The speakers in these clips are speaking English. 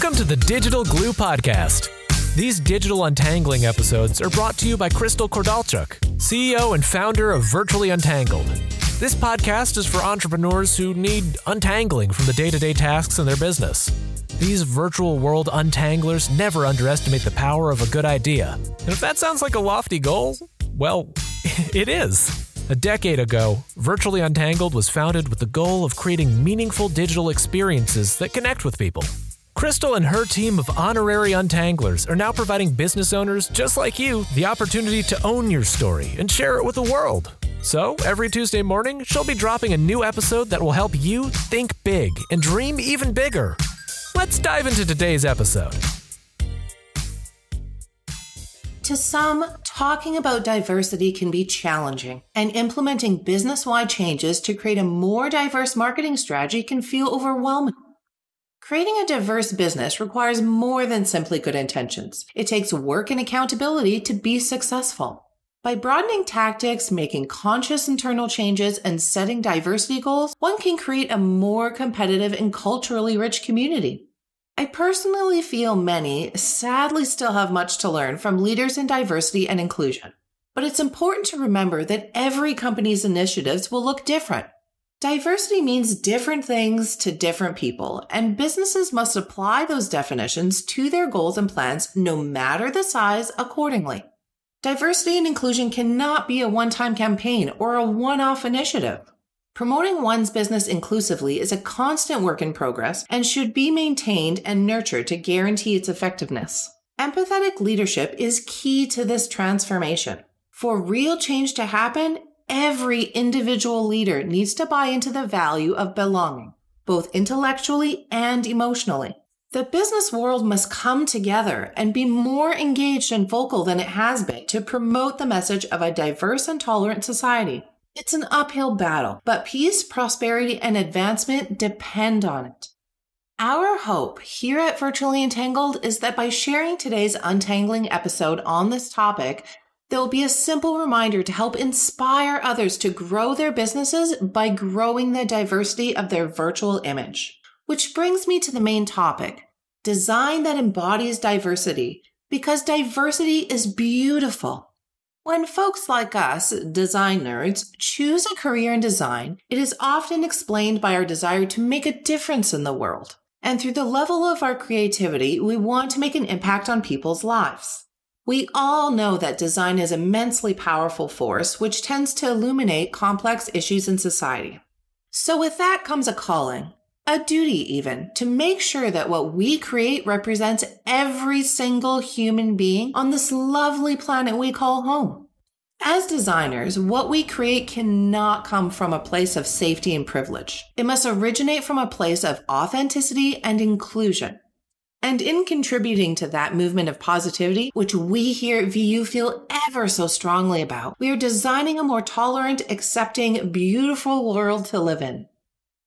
Welcome to the Digital Glue Podcast. These digital untangling episodes are brought to you by Crystal Kordalchuk, CEO and founder of Virtually Untangled. This podcast is for entrepreneurs who need untangling from the day to day tasks in their business. These virtual world untanglers never underestimate the power of a good idea. And if that sounds like a lofty goal, well, it is. A decade ago, Virtually Untangled was founded with the goal of creating meaningful digital experiences that connect with people. Crystal and her team of honorary untanglers are now providing business owners just like you the opportunity to own your story and share it with the world. So, every Tuesday morning, she'll be dropping a new episode that will help you think big and dream even bigger. Let's dive into today's episode. To some, talking about diversity can be challenging, and implementing business wide changes to create a more diverse marketing strategy can feel overwhelming. Creating a diverse business requires more than simply good intentions. It takes work and accountability to be successful. By broadening tactics, making conscious internal changes, and setting diversity goals, one can create a more competitive and culturally rich community. I personally feel many sadly still have much to learn from leaders in diversity and inclusion. But it's important to remember that every company's initiatives will look different. Diversity means different things to different people, and businesses must apply those definitions to their goals and plans no matter the size accordingly. Diversity and inclusion cannot be a one time campaign or a one off initiative. Promoting one's business inclusively is a constant work in progress and should be maintained and nurtured to guarantee its effectiveness. Empathetic leadership is key to this transformation. For real change to happen, every individual leader needs to buy into the value of belonging, both intellectually and emotionally. The business world must come together and be more engaged and vocal than it has been to promote the message of a diverse and tolerant society. It's an uphill battle, but peace, prosperity, and advancement depend on it. Our hope here at Virtually Untangled is that by sharing today's untangling episode on this topic, there will be a simple reminder to help inspire others to grow their businesses by growing the diversity of their virtual image. Which brings me to the main topic design that embodies diversity, because diversity is beautiful. When folks like us, design nerds, choose a career in design, it is often explained by our desire to make a difference in the world. And through the level of our creativity, we want to make an impact on people's lives. We all know that design is immensely powerful force, which tends to illuminate complex issues in society. So with that comes a calling, a duty even, to make sure that what we create represents every single human being on this lovely planet we call home. As designers, what we create cannot come from a place of safety and privilege. It must originate from a place of authenticity and inclusion. And in contributing to that movement of positivity, which we here at VU feel ever so strongly about, we are designing a more tolerant, accepting, beautiful world to live in.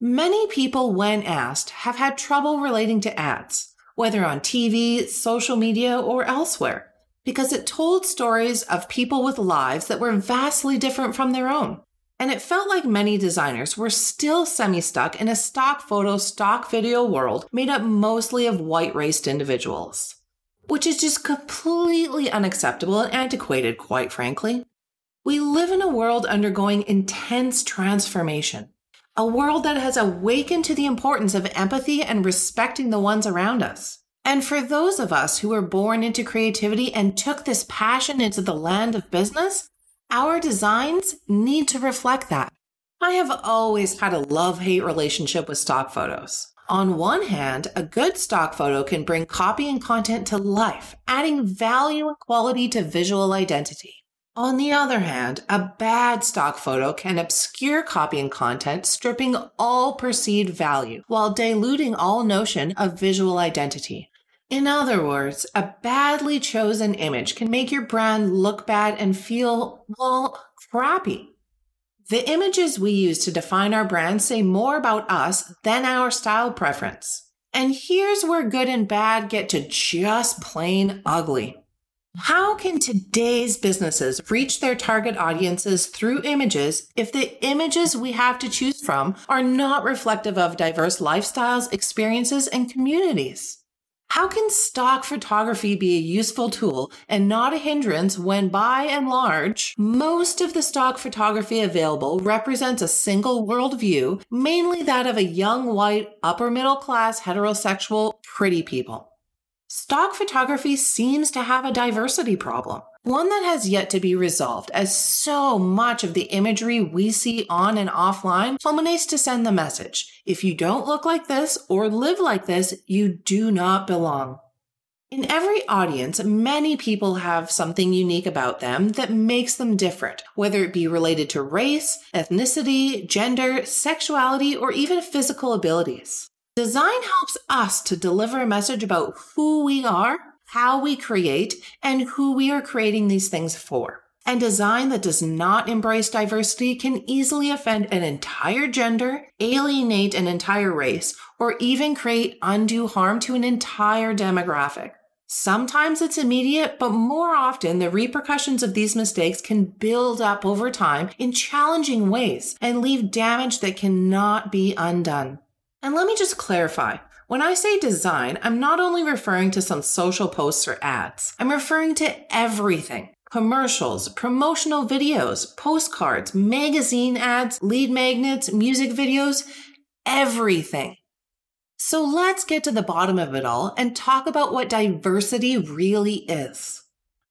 Many people, when asked, have had trouble relating to ads, whether on TV, social media, or elsewhere, because it told stories of people with lives that were vastly different from their own. And it felt like many designers were still semi stuck in a stock photo, stock video world made up mostly of white raced individuals, which is just completely unacceptable and antiquated, quite frankly. We live in a world undergoing intense transformation a world that has awakened to the importance of empathy and respecting the ones around us. And for those of us who were born into creativity and took this passion into the land of business, our designs need to reflect that. I have always had a love hate relationship with stock photos. On one hand, a good stock photo can bring copy and content to life, adding value and quality to visual identity. On the other hand, a bad stock photo can obscure copy and content, stripping all perceived value while diluting all notion of visual identity. In other words, a badly chosen image can make your brand look bad and feel, well, crappy. The images we use to define our brand say more about us than our style preference. And here's where good and bad get to just plain ugly. How can today's businesses reach their target audiences through images if the images we have to choose from are not reflective of diverse lifestyles, experiences, and communities? How can stock photography be a useful tool and not a hindrance when, by and large, most of the stock photography available represents a single worldview, mainly that of a young, white, upper middle class, heterosexual, pretty people? Stock photography seems to have a diversity problem, one that has yet to be resolved, as so much of the imagery we see on and offline culminates to send the message if you don't look like this or live like this, you do not belong. In every audience, many people have something unique about them that makes them different, whether it be related to race, ethnicity, gender, sexuality, or even physical abilities. Design helps us to deliver a message about who we are, how we create, and who we are creating these things for. And design that does not embrace diversity can easily offend an entire gender, alienate an entire race, or even create undue harm to an entire demographic. Sometimes it's immediate, but more often the repercussions of these mistakes can build up over time in challenging ways and leave damage that cannot be undone. And let me just clarify. When I say design, I'm not only referring to some social posts or ads. I'm referring to everything. Commercials, promotional videos, postcards, magazine ads, lead magnets, music videos, everything. So let's get to the bottom of it all and talk about what diversity really is.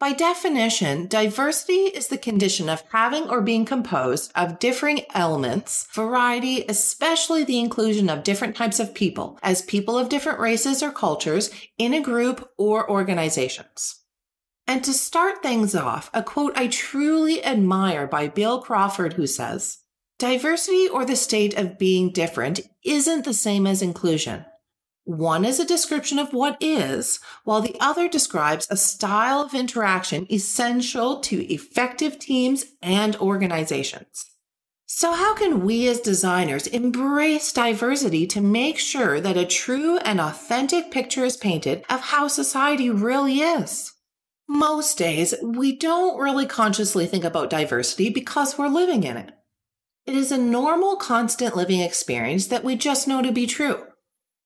By definition, diversity is the condition of having or being composed of differing elements, variety, especially the inclusion of different types of people, as people of different races or cultures in a group or organizations. And to start things off, a quote I truly admire by Bill Crawford, who says, Diversity or the state of being different isn't the same as inclusion. One is a description of what is, while the other describes a style of interaction essential to effective teams and organizations. So, how can we as designers embrace diversity to make sure that a true and authentic picture is painted of how society really is? Most days, we don't really consciously think about diversity because we're living in it. It is a normal, constant living experience that we just know to be true.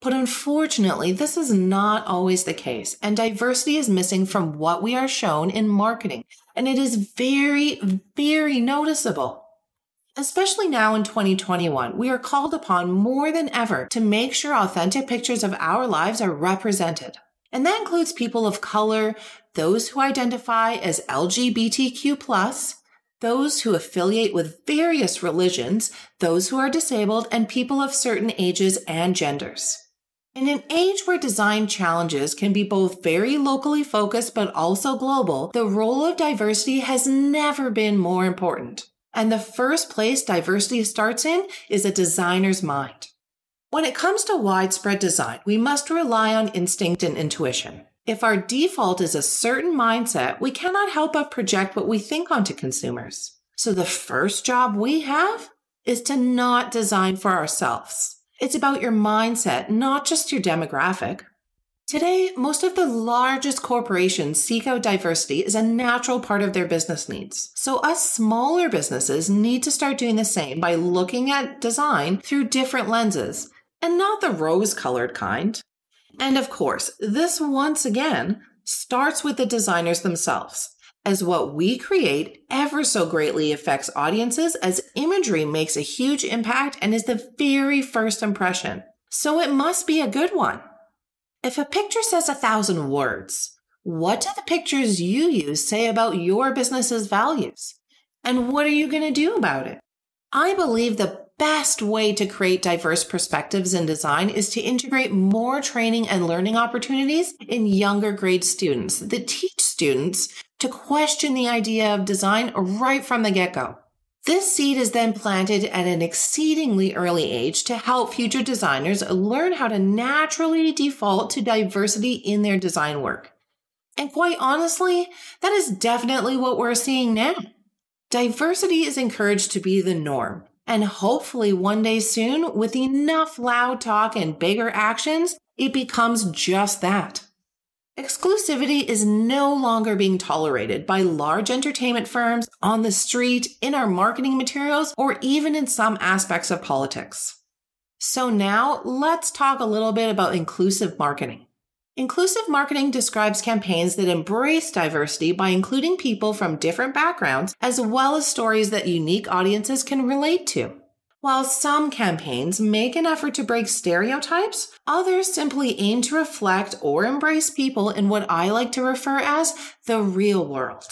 But unfortunately, this is not always the case, and diversity is missing from what we are shown in marketing, and it is very, very noticeable. Especially now in 2021, we are called upon more than ever to make sure authentic pictures of our lives are represented. And that includes people of color, those who identify as LGBTQ+, those who affiliate with various religions, those who are disabled, and people of certain ages and genders. In an age where design challenges can be both very locally focused but also global, the role of diversity has never been more important. And the first place diversity starts in is a designer's mind. When it comes to widespread design, we must rely on instinct and intuition. If our default is a certain mindset, we cannot help but project what we think onto consumers. So the first job we have is to not design for ourselves. It's about your mindset, not just your demographic. Today, most of the largest corporations seek out diversity as a natural part of their business needs. So, us smaller businesses need to start doing the same by looking at design through different lenses and not the rose colored kind. And of course, this once again starts with the designers themselves as what we create ever so greatly affects audiences as imagery makes a huge impact and is the very first impression. So it must be a good one. If a picture says a thousand words, what do the pictures you use say about your business's values? And what are you going to do about it? I believe the best way to create diverse perspectives in design is to integrate more training and learning opportunities in younger grade students that teach students to question the idea of design right from the get go. This seed is then planted at an exceedingly early age to help future designers learn how to naturally default to diversity in their design work. And quite honestly, that is definitely what we're seeing now. Diversity is encouraged to be the norm. And hopefully, one day soon, with enough loud talk and bigger actions, it becomes just that. Exclusivity is no longer being tolerated by large entertainment firms, on the street, in our marketing materials, or even in some aspects of politics. So now let's talk a little bit about inclusive marketing. Inclusive marketing describes campaigns that embrace diversity by including people from different backgrounds as well as stories that unique audiences can relate to. While some campaigns make an effort to break stereotypes, others simply aim to reflect or embrace people in what I like to refer as the real world.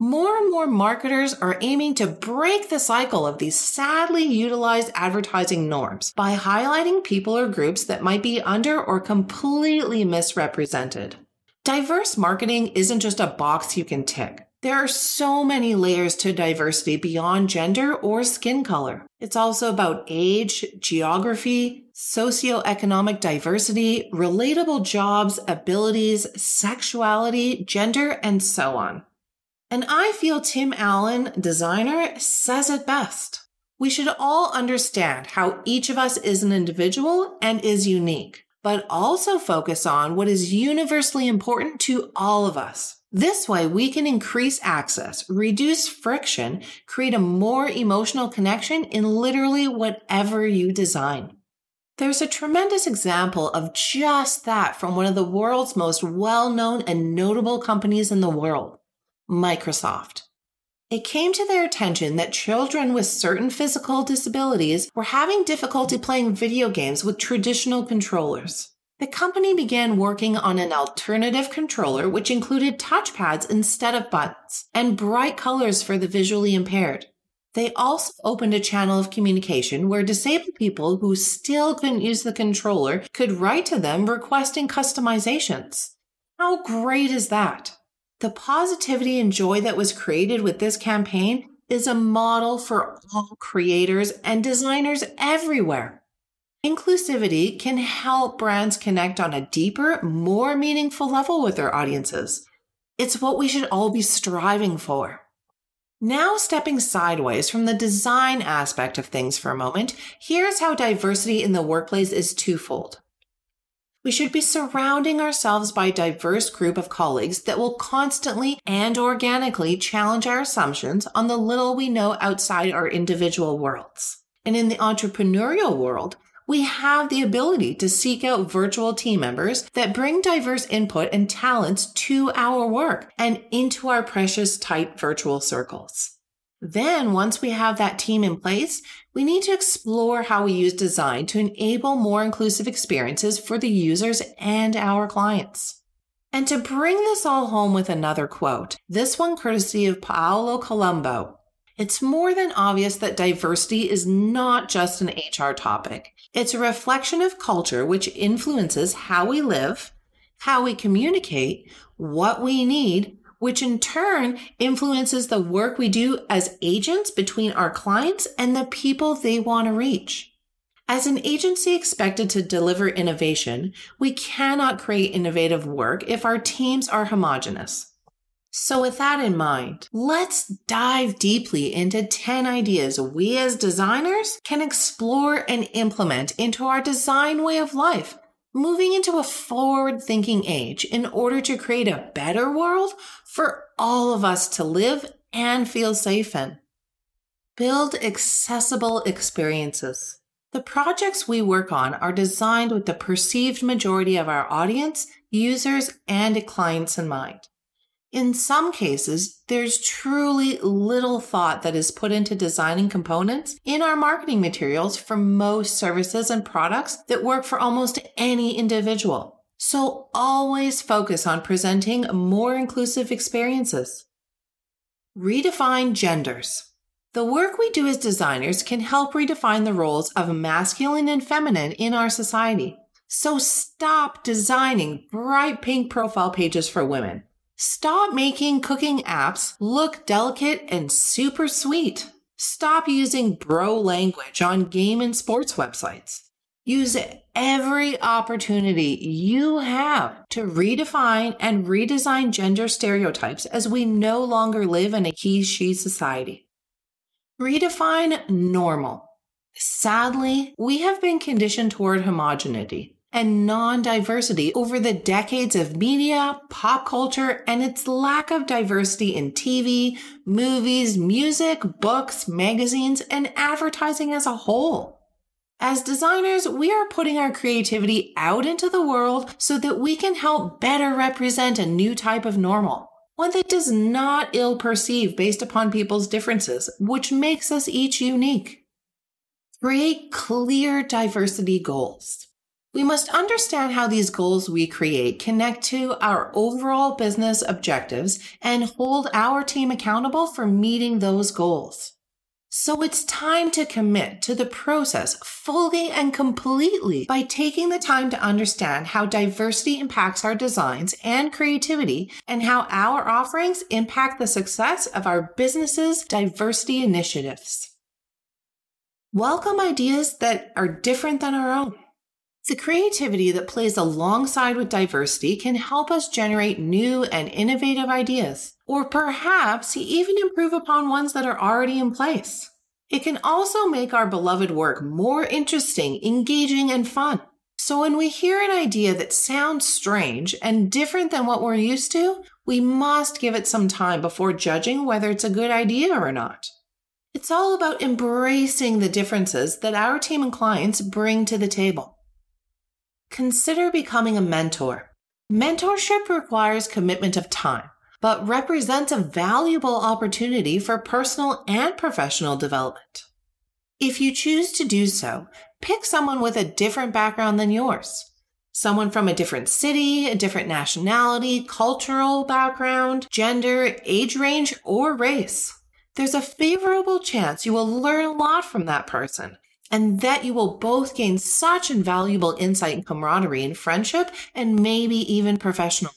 More and more marketers are aiming to break the cycle of these sadly utilized advertising norms by highlighting people or groups that might be under or completely misrepresented. Diverse marketing isn't just a box you can tick. There are so many layers to diversity beyond gender or skin color. It's also about age, geography, socioeconomic diversity, relatable jobs, abilities, sexuality, gender, and so on. And I feel Tim Allen, designer, says it best. We should all understand how each of us is an individual and is unique, but also focus on what is universally important to all of us. This way, we can increase access, reduce friction, create a more emotional connection in literally whatever you design. There's a tremendous example of just that from one of the world's most well known and notable companies in the world. Microsoft. It came to their attention that children with certain physical disabilities were having difficulty playing video games with traditional controllers. The company began working on an alternative controller which included touchpads instead of buttons and bright colors for the visually impaired. They also opened a channel of communication where disabled people who still couldn't use the controller could write to them requesting customizations. How great is that? The positivity and joy that was created with this campaign is a model for all creators and designers everywhere. Inclusivity can help brands connect on a deeper, more meaningful level with their audiences. It's what we should all be striving for. Now, stepping sideways from the design aspect of things for a moment, here's how diversity in the workplace is twofold. We should be surrounding ourselves by a diverse group of colleagues that will constantly and organically challenge our assumptions on the little we know outside our individual worlds. And in the entrepreneurial world, we have the ability to seek out virtual team members that bring diverse input and talents to our work and into our precious tight virtual circles. Then, once we have that team in place, we need to explore how we use design to enable more inclusive experiences for the users and our clients. And to bring this all home with another quote, this one courtesy of Paolo Colombo. It's more than obvious that diversity is not just an HR topic. It's a reflection of culture which influences how we live, how we communicate, what we need, which in turn influences the work we do as agents between our clients and the people they want to reach. As an agency expected to deliver innovation, we cannot create innovative work if our teams are homogenous. So with that in mind, let's dive deeply into 10 ideas we as designers can explore and implement into our design way of life moving into a forward thinking age in order to create a better world for all of us to live and feel safe in. Build accessible experiences. The projects we work on are designed with the perceived majority of our audience, users, and clients in mind. In some cases, there's truly little thought that is put into designing components in our marketing materials for most services and products that work for almost any individual. So always focus on presenting more inclusive experiences. Redefine genders. The work we do as designers can help redefine the roles of masculine and feminine in our society. So stop designing bright pink profile pages for women Stop making cooking apps look delicate and super sweet. Stop using bro language on game and sports websites. Use every opportunity you have to redefine and redesign gender stereotypes as we no longer live in a he she society. Redefine normal. Sadly, we have been conditioned toward homogeneity and non diversity over the decades of media, pop culture, and its lack of diversity in TV, movies, music, books, magazines, and advertising as a whole. As designers, we are putting our creativity out into the world so that we can help better represent a new type of normal, one that does not ill perceive based upon people's differences, which makes us each unique. Create clear diversity goals. We must understand how these goals we create connect to our overall business objectives and hold our team accountable for meeting those goals. So it's time to commit to the process fully and completely by taking the time to understand how diversity impacts our designs and creativity and how our offerings impact the success of our business's diversity initiatives. Welcome ideas that are different than our own. The creativity that plays alongside with diversity can help us generate new and innovative ideas, or perhaps even improve upon ones that are already in place. It can also make our beloved work more interesting, engaging, and fun. So when we hear an idea that sounds strange and different than what we're used to, we must give it some time before judging whether it's a good idea or not. It's all about embracing the differences that our team and clients bring to the table. Consider becoming a mentor. Mentorship requires commitment of time, but represents a valuable opportunity for personal and professional development. If you choose to do so, pick someone with a different background than yours. Someone from a different city, a different nationality, cultural background, gender, age range, or race. There's a favorable chance you will learn a lot from that person and that you will both gain such invaluable insight and camaraderie in friendship and maybe even professionally.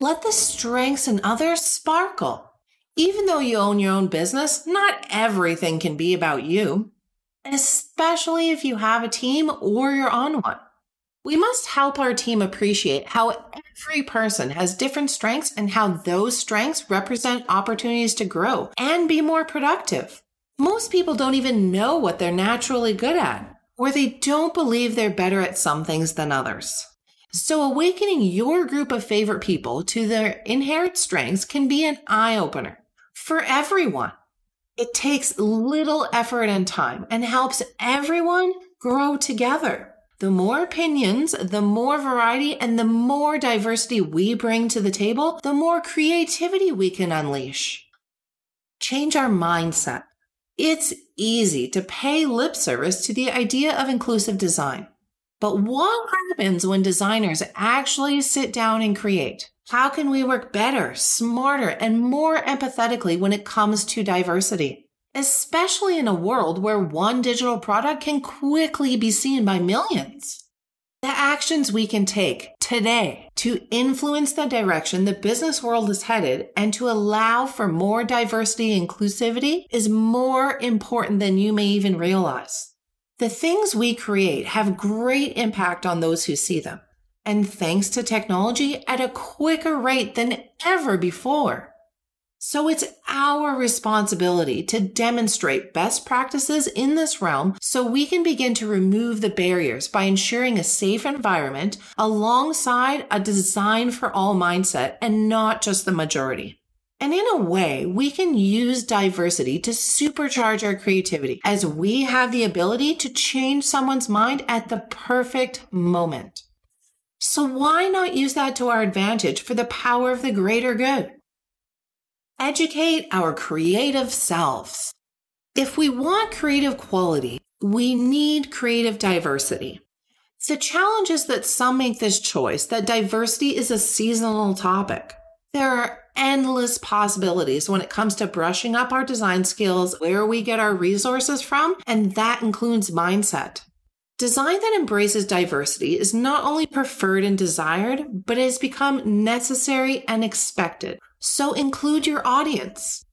Let the strengths in others sparkle. Even though you own your own business, not everything can be about you, especially if you have a team or you're on one. We must help our team appreciate how every person has different strengths and how those strengths represent opportunities to grow and be more productive. Most people don't even know what they're naturally good at, or they don't believe they're better at some things than others. So, awakening your group of favorite people to their inherent strengths can be an eye opener for everyone. It takes little effort and time and helps everyone grow together. The more opinions, the more variety, and the more diversity we bring to the table, the more creativity we can unleash. Change our mindset. It's easy to pay lip service to the idea of inclusive design. But what happens when designers actually sit down and create? How can we work better, smarter, and more empathetically when it comes to diversity? Especially in a world where one digital product can quickly be seen by millions. The actions we can take today to influence the direction the business world is headed and to allow for more diversity and inclusivity is more important than you may even realize. The things we create have great impact on those who see them. And thanks to technology at a quicker rate than ever before. So it's our responsibility to demonstrate best practices in this realm so we can begin to remove the barriers by ensuring a safe environment alongside a design for all mindset and not just the majority. And in a way, we can use diversity to supercharge our creativity as we have the ability to change someone's mind at the perfect moment. So why not use that to our advantage for the power of the greater good? Educate our creative selves. If we want creative quality, we need creative diversity. The challenge is that some make this choice that diversity is a seasonal topic. There are endless possibilities when it comes to brushing up our design skills, where we get our resources from, and that includes mindset. Design that embraces diversity is not only preferred and desired, but it has become necessary and expected. So include your audience.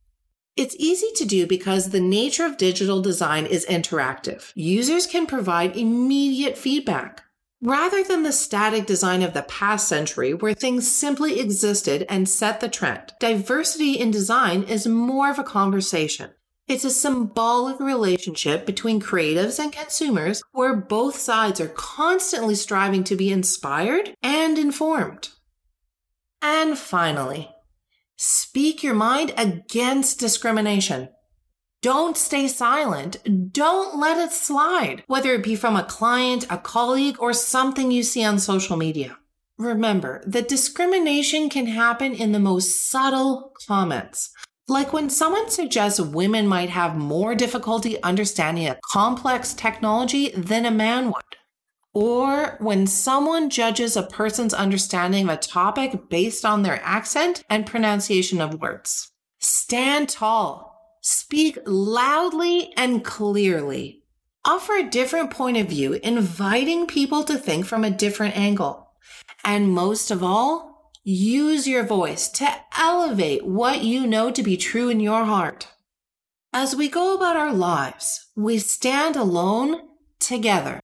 It's easy to do because the nature of digital design is interactive. Users can provide immediate feedback. Rather than the static design of the past century where things simply existed and set the trend, diversity in design is more of a conversation. It's a symbolic relationship between creatives and consumers where both sides are constantly striving to be inspired and informed. And finally, Speak your mind against discrimination. Don't stay silent. Don't let it slide, whether it be from a client, a colleague, or something you see on social media. Remember that discrimination can happen in the most subtle comments. Like when someone suggests women might have more difficulty understanding a complex technology than a man would. Or when someone judges a person's understanding of a topic based on their accent and pronunciation of words. Stand tall. Speak loudly and clearly. Offer a different point of view, inviting people to think from a different angle. And most of all, use your voice to elevate what you know to be true in your heart. As we go about our lives, we stand alone together.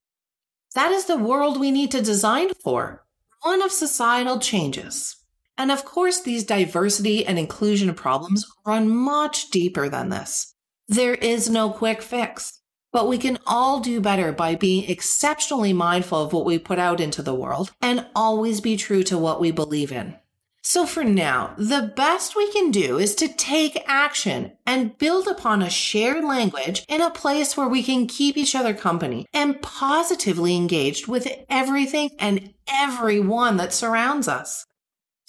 That is the world we need to design for, one of societal changes. And of course, these diversity and inclusion problems run much deeper than this. There is no quick fix. But we can all do better by being exceptionally mindful of what we put out into the world and always be true to what we believe in. So for now, the best we can do is to take action and build upon a shared language in a place where we can keep each other company and positively engaged with everything and everyone that surrounds us.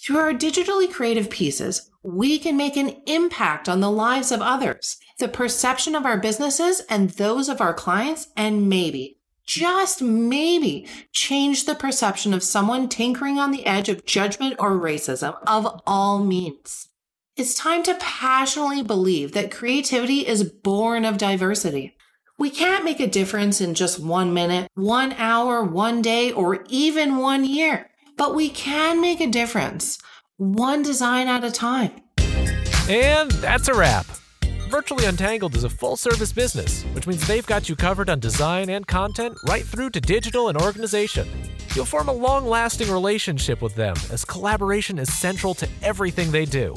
Through our digitally creative pieces, we can make an impact on the lives of others, the perception of our businesses and those of our clients, and maybe, just maybe, change the perception of someone tinkering on the edge of judgment or racism of all means. It's time to passionately believe that creativity is born of diversity. We can't make a difference in just one minute, one hour, one day, or even one year, but we can make a difference, one design at a time. And that's a wrap. Virtually Untangled is a full service business, which means they've got you covered on design and content right through to digital and organization. You'll form a long lasting relationship with them as collaboration is central to everything they do.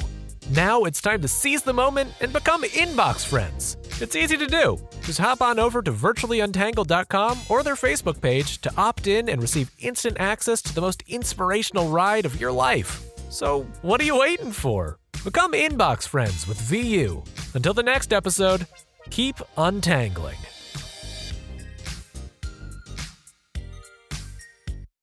Now it's time to seize the moment and become inbox friends. It's easy to do. Just hop on over to virtuallyuntangled.com or their Facebook page to opt in and receive instant access to the most inspirational ride of your life. So, what are you waiting for? Become inbox friends with VU. Until the next episode, keep untangling.